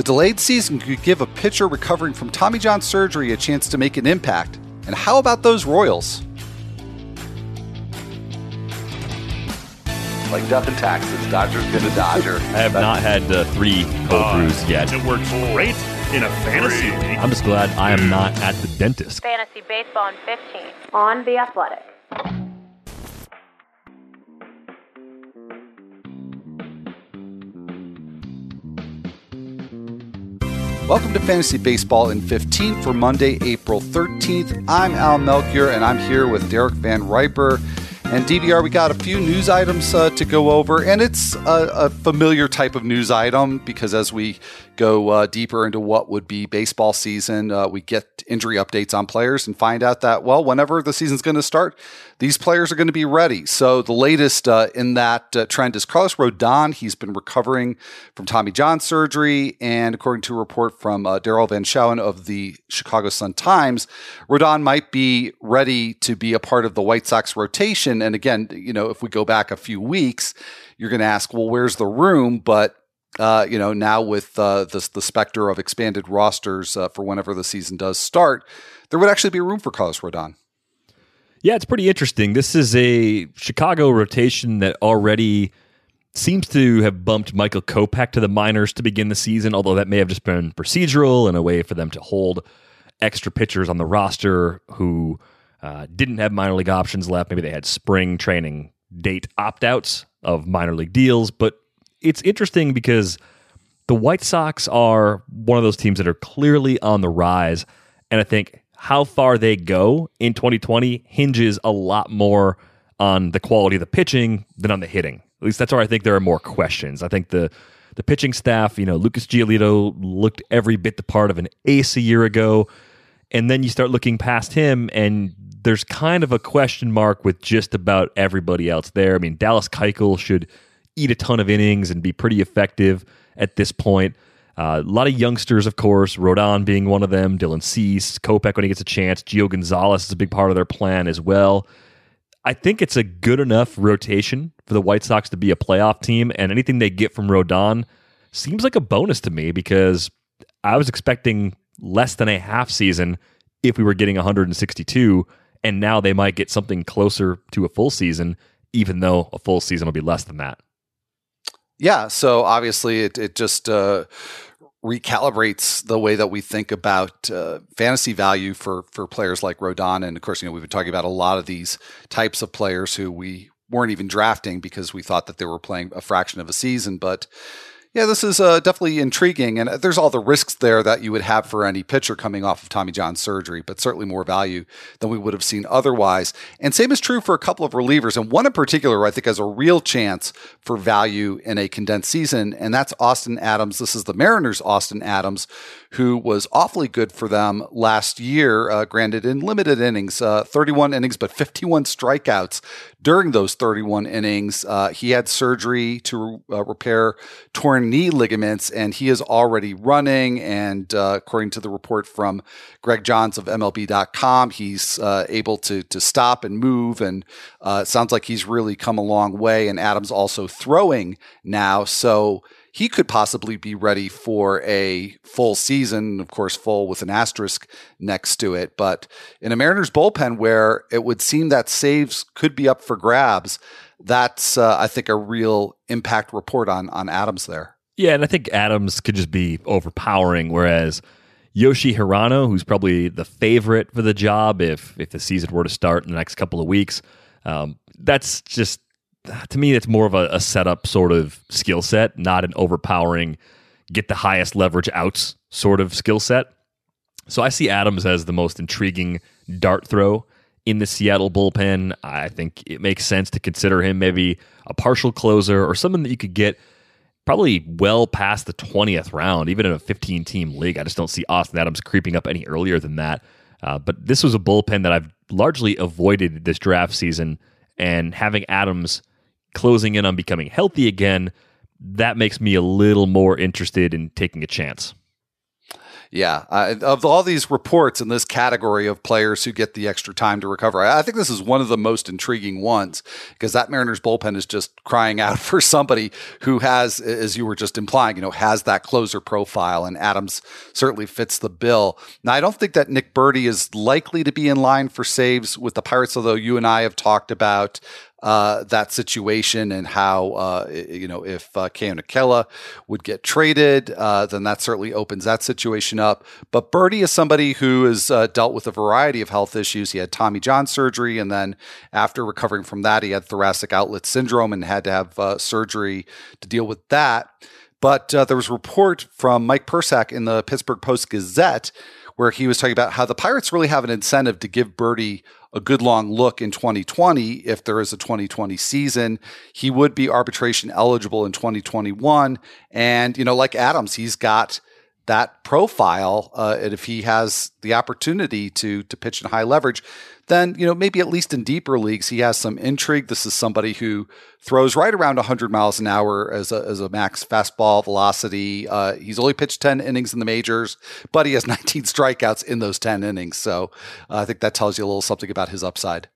The delayed season could give a pitcher recovering from Tommy John surgery a chance to make an impact. And how about those Royals? Like death and taxes, Dodger's gonna Dodger. I have not had uh, three cold Uh, brews yet. It works great in a fantasy league. I'm just glad I am not at the dentist. Fantasy Baseball in 15 on The Athletic. Welcome to Fantasy Baseball in 15 for Monday, April 13th. I'm Al Melchior, and I'm here with Derek Van Riper. And DVR, we got a few news items uh, to go over, and it's a, a familiar type of news item because as we go uh, deeper into what would be baseball season, uh, we get injury updates on players and find out that, well, whenever the season's going to start, these players are going to be ready. So the latest uh, in that uh, trend is Carlos Rodon. He's been recovering from Tommy John surgery, and according to a report from uh, Daryl Van Schouwen of the Chicago Sun Times, Rodon might be ready to be a part of the White Sox rotation. And again, you know, if we go back a few weeks, you're going to ask, well, where's the room? But uh, you know, now with uh, the, the specter of expanded rosters uh, for whenever the season does start, there would actually be room for Carlos Rodon. Yeah, it's pretty interesting. This is a Chicago rotation that already seems to have bumped Michael Kopech to the minors to begin the season, although that may have just been procedural and a way for them to hold extra pitchers on the roster who uh, didn't have minor league options left. Maybe they had spring training date opt outs of minor league deals. But it's interesting because the White Sox are one of those teams that are clearly on the rise. And I think how far they go in 2020 hinges a lot more on the quality of the pitching than on the hitting. At least that's where I think there are more questions. I think the the pitching staff, you know, Lucas Giolito looked every bit the part of an ace a year ago. And then you start looking past him, and there's kind of a question mark with just about everybody else there. I mean, Dallas Keuchel should eat a ton of innings and be pretty effective at this point. Uh, a lot of youngsters, of course, Rodon being one of them, Dylan Cease, Kopech when he gets a chance, Gio Gonzalez is a big part of their plan as well. I think it's a good enough rotation for the White Sox to be a playoff team, and anything they get from Rodon seems like a bonus to me because I was expecting less than a half season if we were getting 162, and now they might get something closer to a full season, even though a full season will be less than that. Yeah, so obviously it it just uh, recalibrates the way that we think about uh, fantasy value for for players like Rodon, and of course, you know we've been talking about a lot of these types of players who we weren't even drafting because we thought that they were playing a fraction of a season, but. Yeah, this is uh, definitely intriguing, and there's all the risks there that you would have for any pitcher coming off of Tommy John surgery, but certainly more value than we would have seen otherwise. And same is true for a couple of relievers, and one in particular I think has a real chance for value in a condensed season, and that's Austin Adams. This is the Mariners' Austin Adams, who was awfully good for them last year, uh, granted in limited innings, uh, 31 innings, but 51 strikeouts during those 31 innings. Uh, he had surgery to uh, repair torn knee ligaments, and he is already running. And uh, according to the report from Greg Johns of MLB.com, he's uh, able to to stop and move, and uh, it sounds like he's really come a long way. And Adams also throwing now, so he could possibly be ready for a full season, of course, full with an asterisk next to it. But in a Mariners bullpen where it would seem that saves could be up for grabs, that's, uh, I think, a real impact report on, on Adams there. Yeah, and I think Adams could just be overpowering, whereas Yoshi Hirano, who's probably the favorite for the job if if the season were to start in the next couple of weeks, um, that's just to me, it's more of a, a setup sort of skill set, not an overpowering, get the highest leverage outs sort of skill set. So I see Adams as the most intriguing dart throw in the Seattle bullpen. I think it makes sense to consider him maybe a partial closer or someone that you could get probably well past the 20th round, even in a 15 team league. I just don't see Austin Adams creeping up any earlier than that. Uh, but this was a bullpen that I've largely avoided this draft season, and having Adams closing in on becoming healthy again, that makes me a little more interested in taking a chance. Yeah, of all these reports in this category of players who get the extra time to recover, I think this is one of the most intriguing ones because that Mariners bullpen is just crying out for somebody who has, as you were just implying, you know, has that closer profile, and Adams certainly fits the bill. Now, I don't think that Nick Burdi is likely to be in line for saves with the Pirates, although you and I have talked about uh, that situation and how uh, you know if uh, Keone would get traded, uh, then that certainly opens that situation up. But Burdi is somebody who has uh, dealt with a variety of health issues. He had Tommy John surgery, and then after recovering from that, he had thoracic outlet syndrome and had to have uh, surgery to deal with that. But there was a report from Mike Persak in the Pittsburgh Post Gazette where he was talking about how the Pirates really have an incentive to give Burdi a good long look in 2020 if there is a 2020 season. He would be arbitration eligible in 2021. And, you know, like Adams, he's got that profile. Uh, and if he has the opportunity to to pitch in high leverage, then you know maybe at least in deeper leagues he has some intrigue. This is somebody who throws right around 100 miles an hour as a, as a max fastball velocity. Uh, he's only pitched 10 innings in the majors, but he has 19 strikeouts in those 10 innings. So uh, I think that tells you a little something about his upside.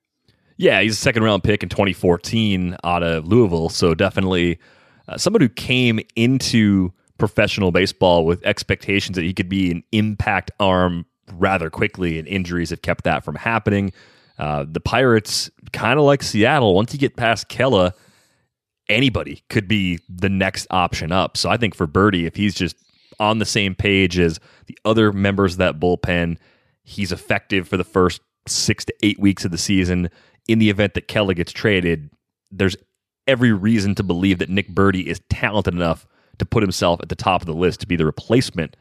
Yeah, he's a second round pick in 2014 out of Louisville. So definitely uh, someone who came into professional baseball with expectations that he could be an impact arm rather quickly, and injuries have kept that from happening. Uh, the Pirates, kind of like Seattle, once you get past Kela, anybody could be the next option up. So I think for Burdi, if he's just on the same page as the other members of that bullpen, he's effective for the first six to eight weeks of the season. In the event that Kela gets traded, there's every reason to believe that Nick Burdi is talented enough to put himself at the top of the list to be the replacement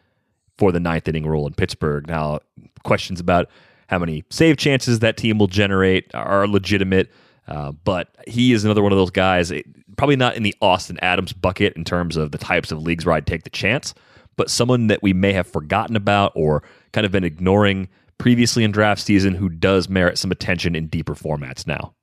for the ninth inning role in Pittsburgh. Now, questions about how many save chances that team will generate are legitimate, uh, but he is another one of those guys, eh, probably not in the Austin Adams bucket in terms of the types of leagues where I'd take the chance, but someone that we may have forgotten about or kind of been ignoring previously in draft season who does merit some attention in deeper formats now.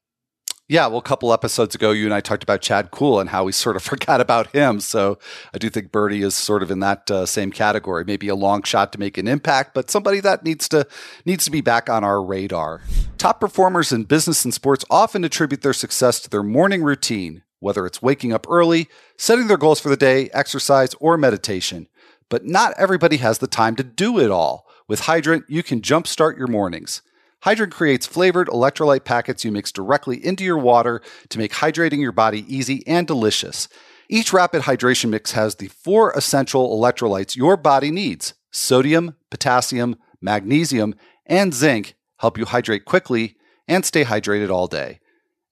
Yeah, well, a couple episodes ago, you and I talked about Chad Kuhl and how we sort of forgot about him. So I do think Burdi is sort of in that uh, same category. Maybe a long shot to make an impact, but somebody that needs to needs to be back on our radar. Top performers in business and sports often attribute their success to their morning routine, whether it's waking up early, setting their goals for the day, exercise, or meditation. But not everybody has the time to do it all. With Hydrant, you can jumpstart your mornings. Hydrant creates flavored electrolyte packets you mix directly into your water to make hydrating your body easy and delicious. Each rapid hydration mix has the four essential electrolytes your body needs sodium, potassium, magnesium, and zinc help you hydrate quickly and stay hydrated all day.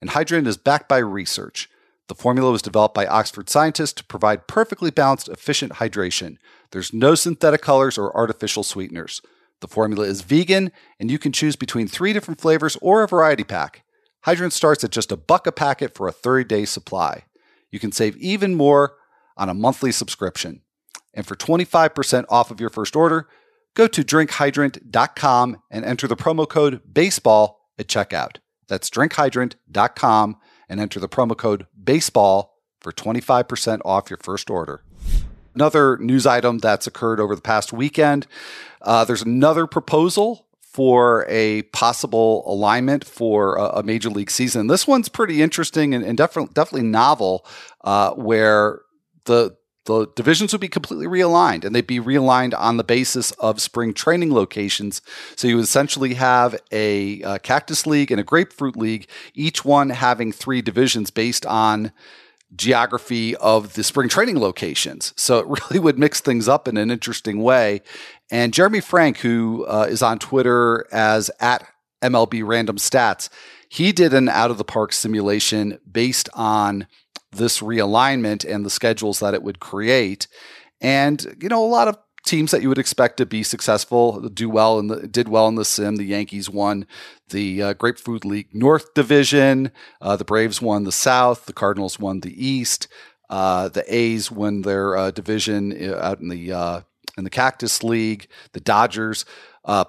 And Hydrant is backed by research. The formula was developed by Oxford scientists to provide perfectly balanced, efficient hydration. There's no synthetic colors or artificial sweeteners. The formula is vegan, and you can choose between three different flavors or a variety pack. Hydrant starts at just a buck a packet for a 30 day supply. You can save even more on a monthly subscription. And for 25% off of your first order, go to drinkhydrant.com and enter the promo code BASEBALL at checkout. That's drinkhydrant.com and enter the promo code BASEBALL for 25% off your first order. Another news item that's occurred over the past weekend uh, there's another proposal for a possible alignment for a, a, major league season. This one's pretty interesting and, and definitely definitely novel, uh, where the the divisions would be completely realigned and they'd be realigned on the basis of spring training locations. So you would essentially have a, a cactus league and a grapefruit league, each one having three divisions based on geography of the spring training locations. So it really would mix things up in an interesting way. And Jeremy Frank, who uh, is on Twitter as at MLB Random Stats, he did an out of the park simulation based on this realignment and the schedules that it would create. And, you know, a lot of teams that you would expect to be successful do well and did well in the sim. The Yankees won the uh, Grapefruit League North Division. Uh, the Braves won the South. The Cardinals won the East. Uh, the A's won their uh, division uh, out in the uh, in the Cactus League. The Dodgers,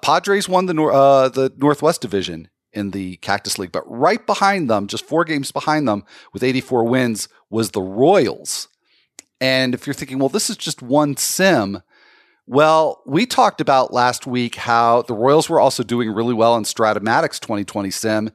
Padres won the nor- the Northwest Division in the Cactus League, but right behind them, just four games behind them, with 84 wins, was the Royals. And if you're thinking, well, this is just one sim, Well, we talked about last week how the Royals were also doing really well in Strat-O-Matic's 2020 sim.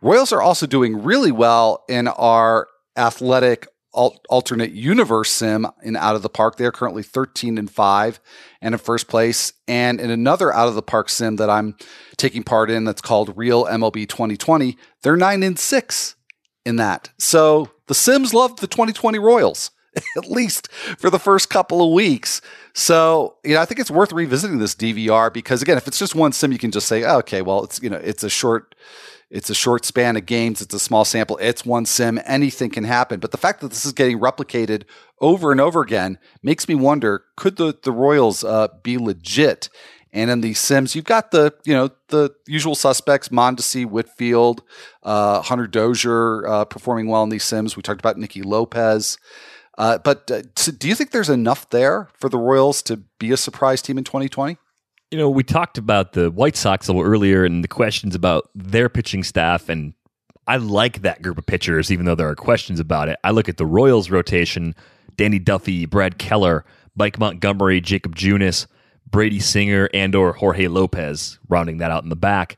Royals are also doing really well in our athletic alternate universe sim in Out of the Park. They're currently 13 and 5 and in first place. And in another Out of the Park sim that I'm taking part in that's called Real MLB 2020, they're 9 and 6 in that. So the Sims love the 2020 Royals. At least for the first couple of weeks. So, you know, I think it's worth revisiting this DVR because again, if it's just one sim, you can just say, oh, okay, well, it's, you know, it's a short, it's a short span of games. It's a small sample. It's one sim. Anything can happen. But the fact that this is getting replicated over and over again makes me wonder: Could the the Royals uh, be legit? And in these sims, you've got the you know the usual suspects: Mondesi, Whitfield, uh, Hunter Dozier uh, performing well in these sims. We talked about Nicky Lopez. Uh, but uh, do you think there's enough there for the Royals to be a surprise team in 2020? You know, we talked about the White Sox a little earlier and the questions about their pitching staff. And I like that group of pitchers, even though there are questions about it. I look at the Royals rotation Danny Duffy, Brad Keller, Mike Montgomery, Jacob Junis, Brady Singer, and or Jorge Lopez, rounding that out in the back.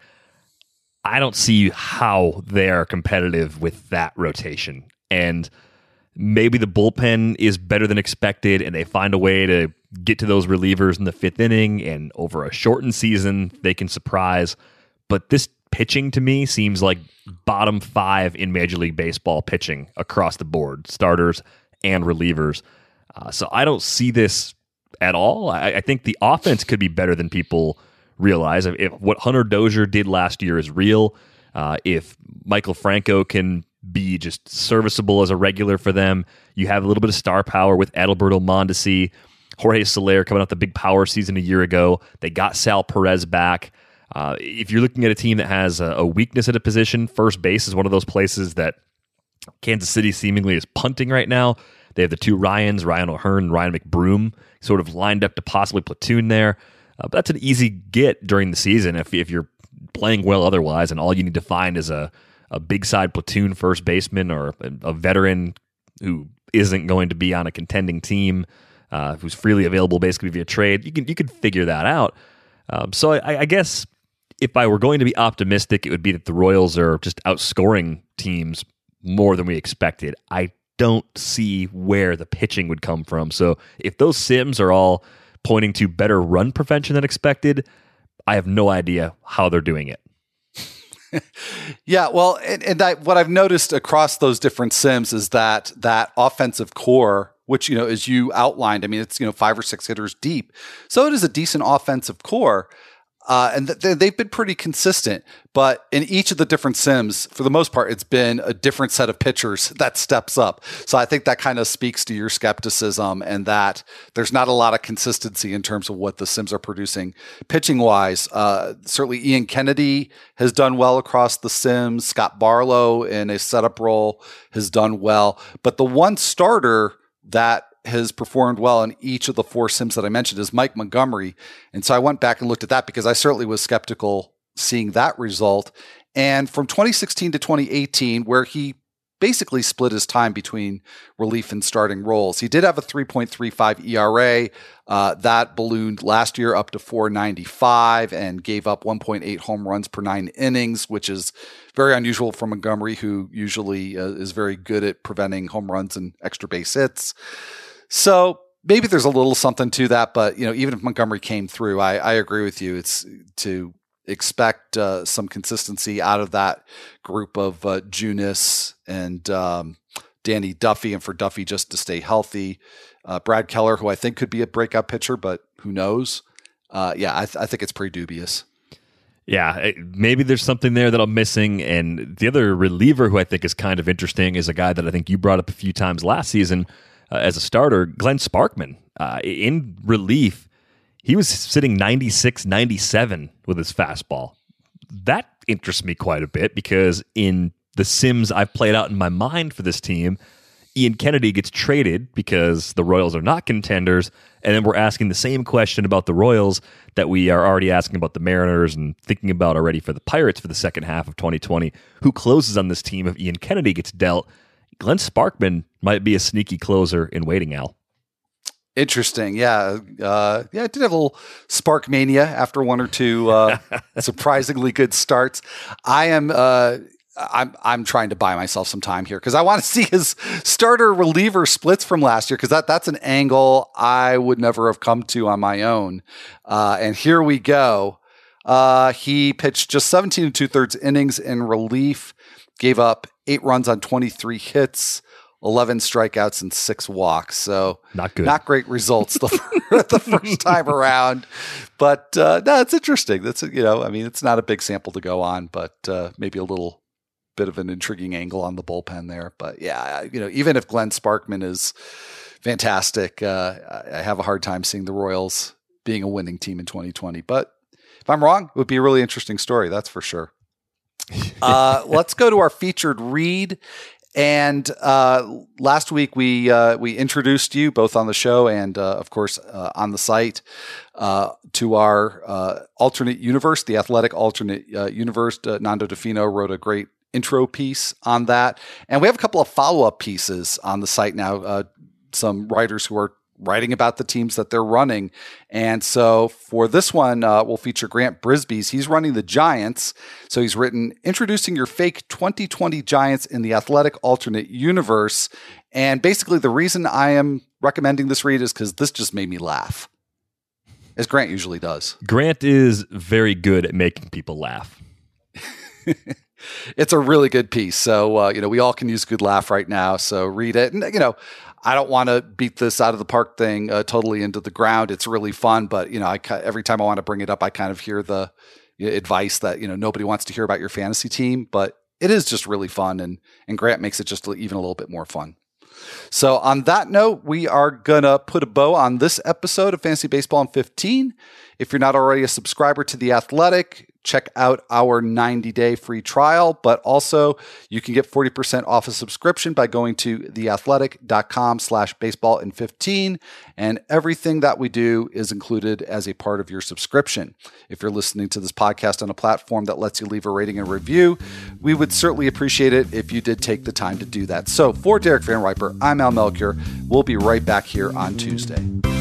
I don't see how they're competitive with that rotation. And maybe the bullpen is better than expected and they find a way to get to those relievers in the fifth inning and over a shortened season they can surprise. But this pitching to me seems like bottom five in major league baseball pitching across the board starters and relievers. Uh, so i don't see this at all. I, I, think the offense could be better than people realize. If, what hunter dozier did last year is real uh, if Maikel Franco can be just serviceable as a regular for them. You have a little bit of star power with Adalberto Mondesi, Jorge Soler coming off the big power season a year ago. They got Sal Perez back. Uh, if you're looking at a team that has a, a weakness at a position, first base is one of those places that Kansas City seemingly is punting right now. They have the two Ryans, Ryan O'Hearn Ryan McBroom, sort of lined up to possibly platoon there. Uh, but that's an easy get during the season if, if you're playing well otherwise, and all you need to find is a a big side platoon first baseman or a, veteran who isn't going to be on a contending team, uh, who's freely available basically via trade, you can you can figure that out. Um, so I, I, guess if I were going to be optimistic, it would be that the Royals are just outscoring teams more than we expected. I don't see where the pitching would come from. So if those sims are all pointing to better run prevention than expected, I have no idea how they're doing it. Yeah, well, and, and I, what I've noticed across those different sims is that that offensive core, which you know, as you outlined, I mean, it's you know five or six hitters deep, so it is a decent offensive core. Uh, and th- they've been pretty consistent. But in each of the different sims, for the most part, it's been a different set of pitchers that steps up. So I think that kind of speaks to your skepticism and that there's not a lot of consistency in terms of what the sims are producing pitching wise. Uh, certainly, Ian Kennedy has done well across the sims. Scott Barlow in a setup role has done well. But the one starter that has performed well in each of the four sims that I mentioned is Mike Montgomery. And so I went back and looked at that because I certainly was skeptical seeing that result. And from 2016 to 2018, where he basically split his time between relief and starting roles. He did have a 3.35 ERA. Uh, that ballooned last year up to 495 and gave up 1.8 home runs per nine innings, which is very unusual for Montgomery, who usually uh, is very good at preventing home runs and extra base hits. So maybe there's a little something to that, but you know, even if Montgomery came through, I, I agree with you. It's to expect uh, some consistency out of that group of uh, Junis and um, Danny Duffy, and for Duffy just to stay healthy. Uh, Brad Keller, who I think could be a breakout pitcher, but who knows? Uh, yeah, I, th- I think it's pretty dubious. Yeah, maybe there's something there that I'm missing. And the other reliever who I think is kind of interesting is a guy that I think you brought up a few times last season, uh, as a starter, Glenn Sparkman. Uh, in relief, he was sitting 96, 97 with his fastball. That interests me quite a bit because in the Sims I've played out in my mind for this team, Ian Kennedy gets traded because the Royals are not contenders. And then we're asking the same question about the Royals that we are already asking about the Mariners and thinking about already for the Pirates for the second half of 2020. Who closes on this team if Ian Kennedy gets dealt? Glenn Sparkman might be a sneaky closer in waiting, Al. Interesting. Yeah. Uh, yeah, I did have a little spark mania after one or two uh, surprisingly good starts. I am. Uh, I'm I'm trying to buy myself some time here because I want to see his starter reliever splits from last year because that that's an angle I would never have come to on my own. Uh, and here we go. Uh, he pitched just 17 and two thirds innings in relief, gave up eight runs on 23 hits. 11 strikeouts and six walks. So not good. Not great results the, the first time around. But uh, no, it's interesting. That's, you know, I mean, it's not a big sample to go on, but uh, maybe a little bit of an intriguing angle on the bullpen there. But yeah, you know, even if Glenn Sparkman is fantastic, uh, I have a hard time seeing the Royals being a winning team in 2020. But if I'm wrong, it would be a really interesting story. That's for sure. uh, let's go to our featured read. And uh, last week we uh, we introduced you both on the show and uh, of course uh, on the site uh, to our uh, alternate universe, the athletic alternate universe. Nando Di Fino wrote a great intro piece on that, and we have a couple of follow up pieces on the site now. some writers who are writing about the teams that they're running. And so for this one, uh, we'll feature Grant Brisbee's. He's running the Giants. So he's written Introducing Your Fake 2020 Giants in the Athletic Alternate Universe. And basically, the reason I am recommending this read is because this just made me laugh, as Grant usually does. Grant is very good at making people laugh. it's a really good piece. So, uh, you know, we all can use good laugh right now. So read it. And, you know, I don't want to beat this out of the park thing uh, totally into the ground. It's really fun, but you know, I every time I want to bring it up, I kind of hear the advice that you know nobody wants to hear about your fantasy team, but it is just really fun, and and Grant makes it just even a little bit more fun. So on that note, we are gonna put a bow on this episode of Fantasy Baseball in 15. If you're not already a subscriber to The Athletic, check out our 90 day free trial, but also you can get 40% off a subscription by going to theathletic.com slash baseball in 15. And everything that we do is included as a part of your subscription. If you're listening to this podcast on a platform that lets you leave a rating and review, we would certainly appreciate it if you did take the time to do that. So for Derek Van Riper, I'm Al Melchior. We'll be right back here on Tuesday.